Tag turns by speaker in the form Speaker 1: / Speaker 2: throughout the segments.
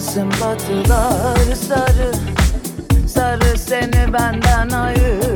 Speaker 1: Yaşasın batılar sarı Sarı seni benden ayır.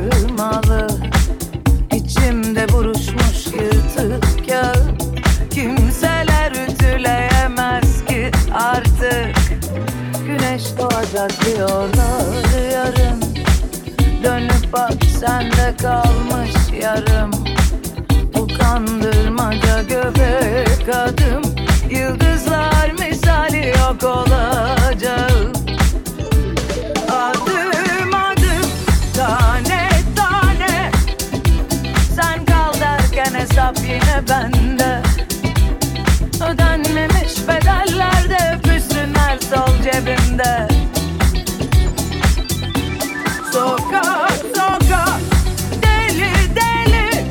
Speaker 1: affederler de sol cebimde. Sokak sokak deli deli.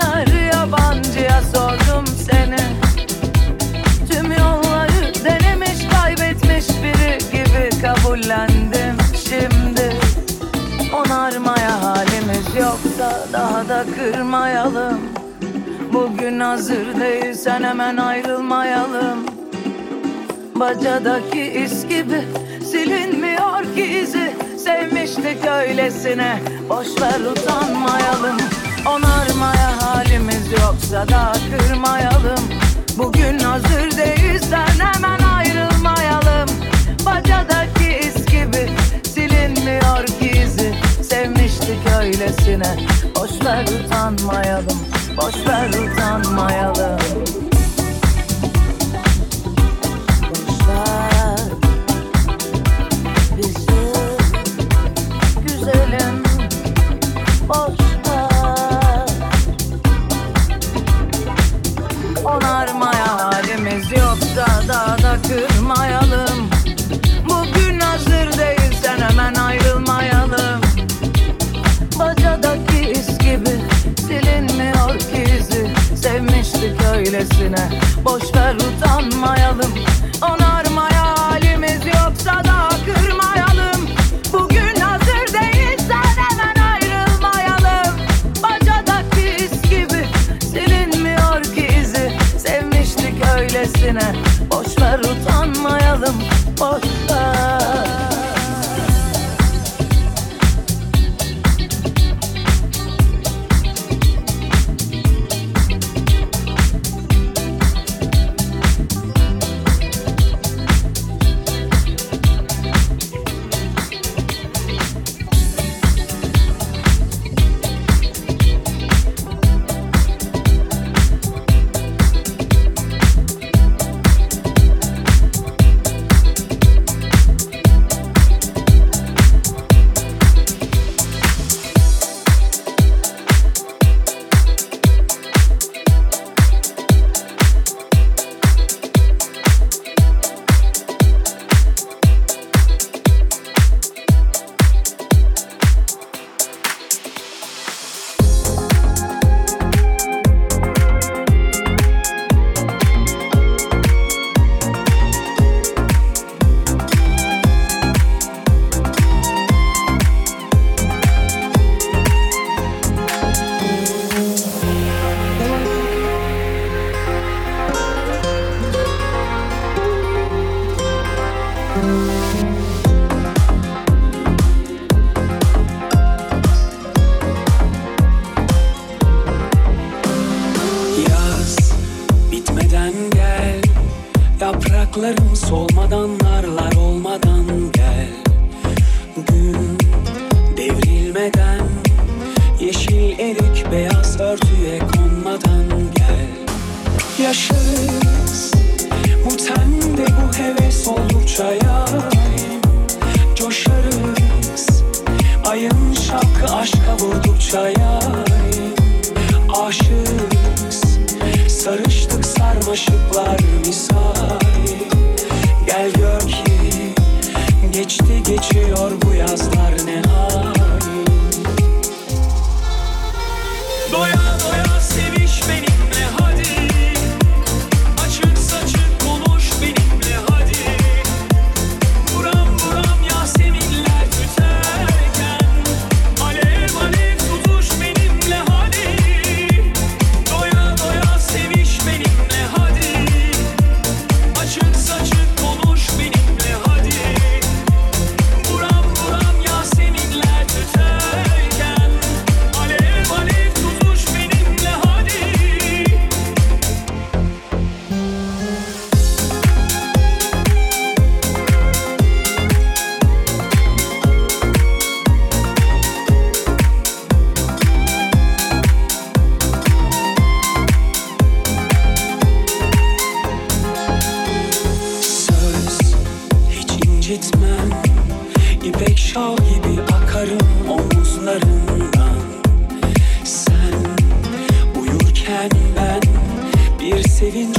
Speaker 1: Her yabancıya seni. Tüm yolları denemiş kaybetmiş biri gibi kabullendim şimdi. Onarmaya halimiz yoksa daha da kırmayalım. Bugün hazır değilsen hemen ayrılmayalım. Bacadaki iz gibi silinmiyor ki izi. Sevmiştik öylesine boşver utanmayalım. Onarmaya halimiz yoksa da kırmayalım. Bugün hazır değilsen hemen ayrılmayalım. Bacadaki böylesine. Boşver utanmayalım, boşver utanmayalım. öylesine Boşver utanmayalım. saving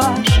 Speaker 2: ваш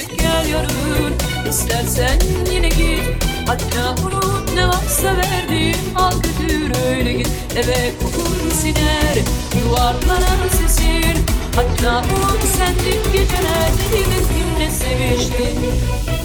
Speaker 2: Gidip gel
Speaker 3: İstersen yine git. Hatta unut ne varsa verdiğim Al götür öyle git. Eve kokun siner Yuvarlanan sesin. Hatta unut sendin geceler Yine kimle seviştin.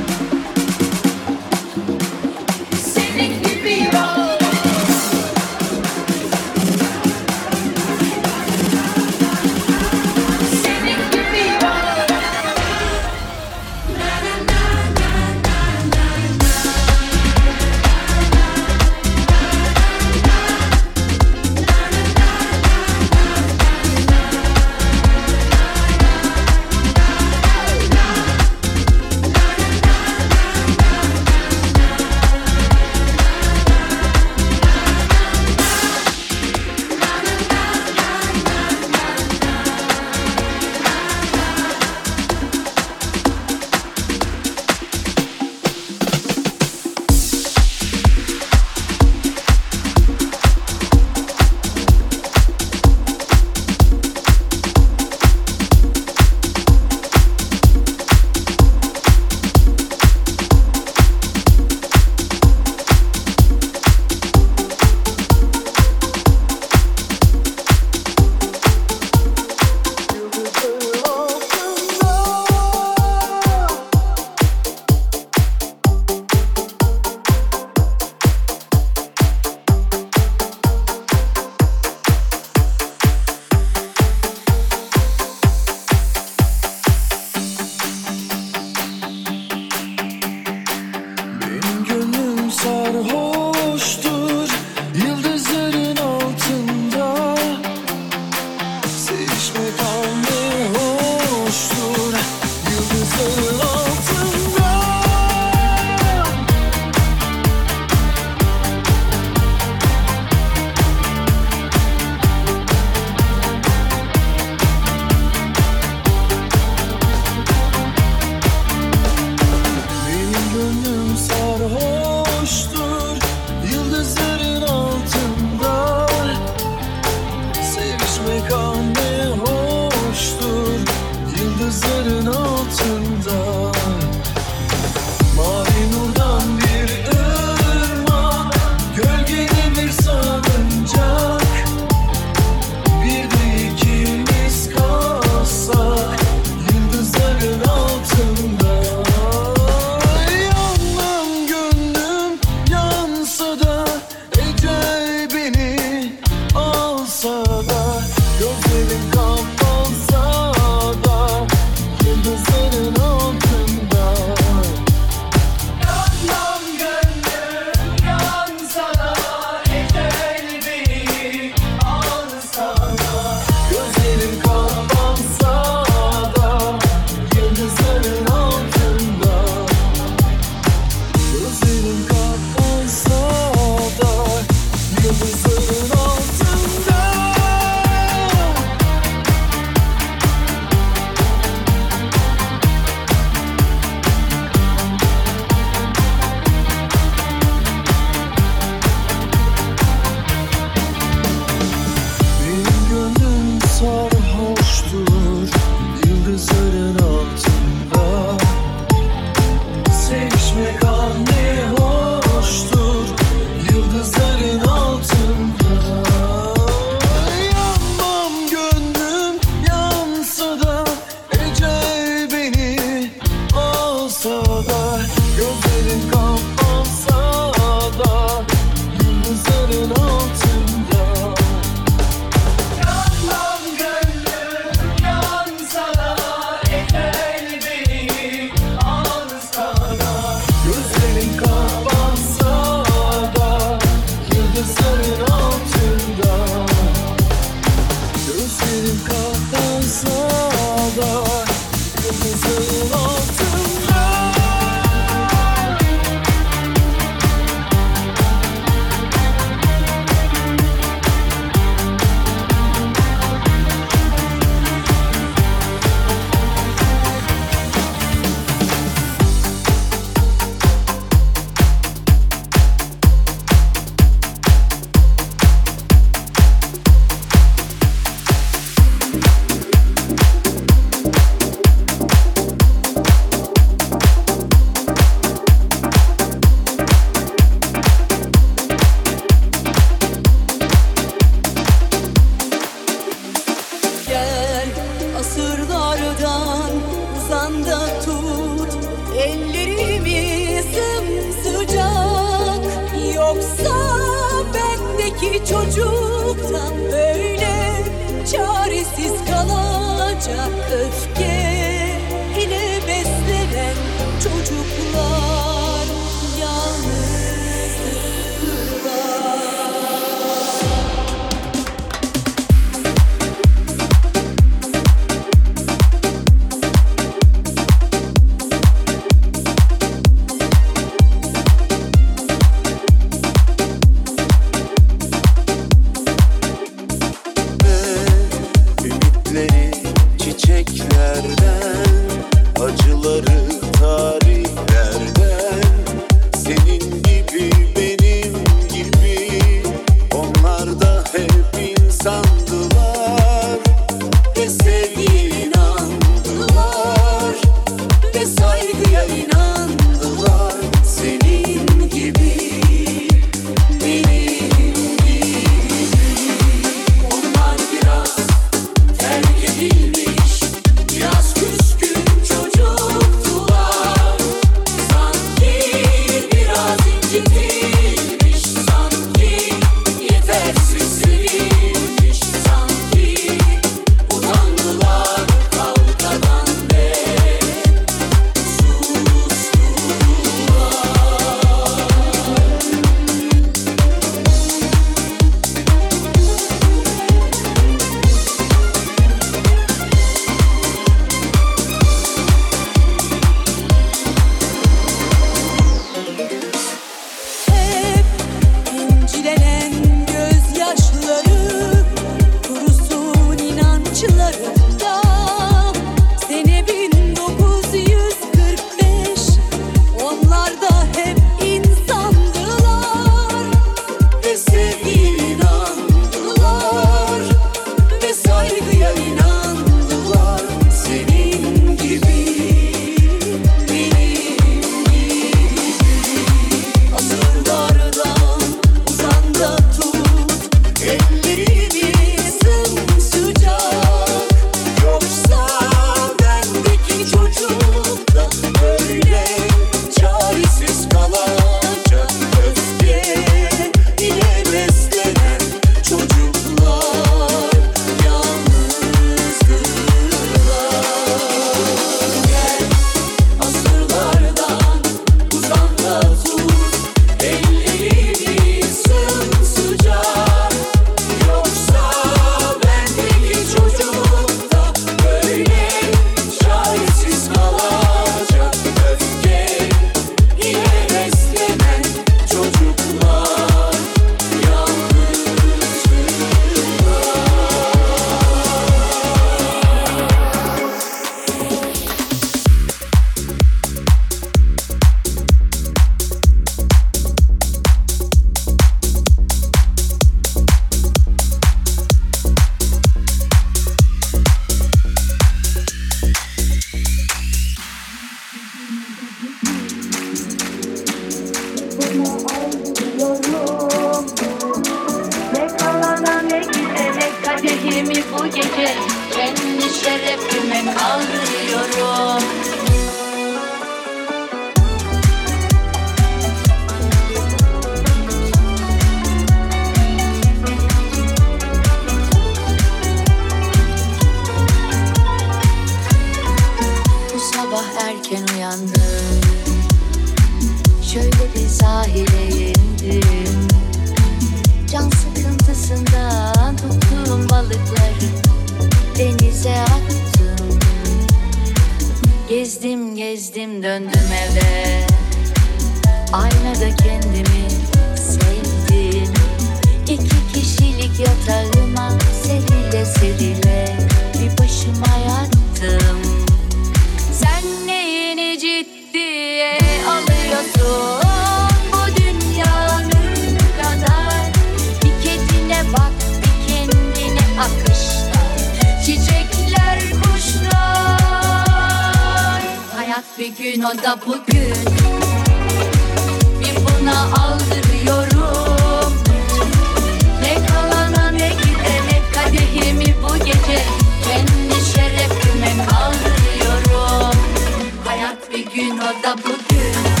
Speaker 1: Gün o da bugün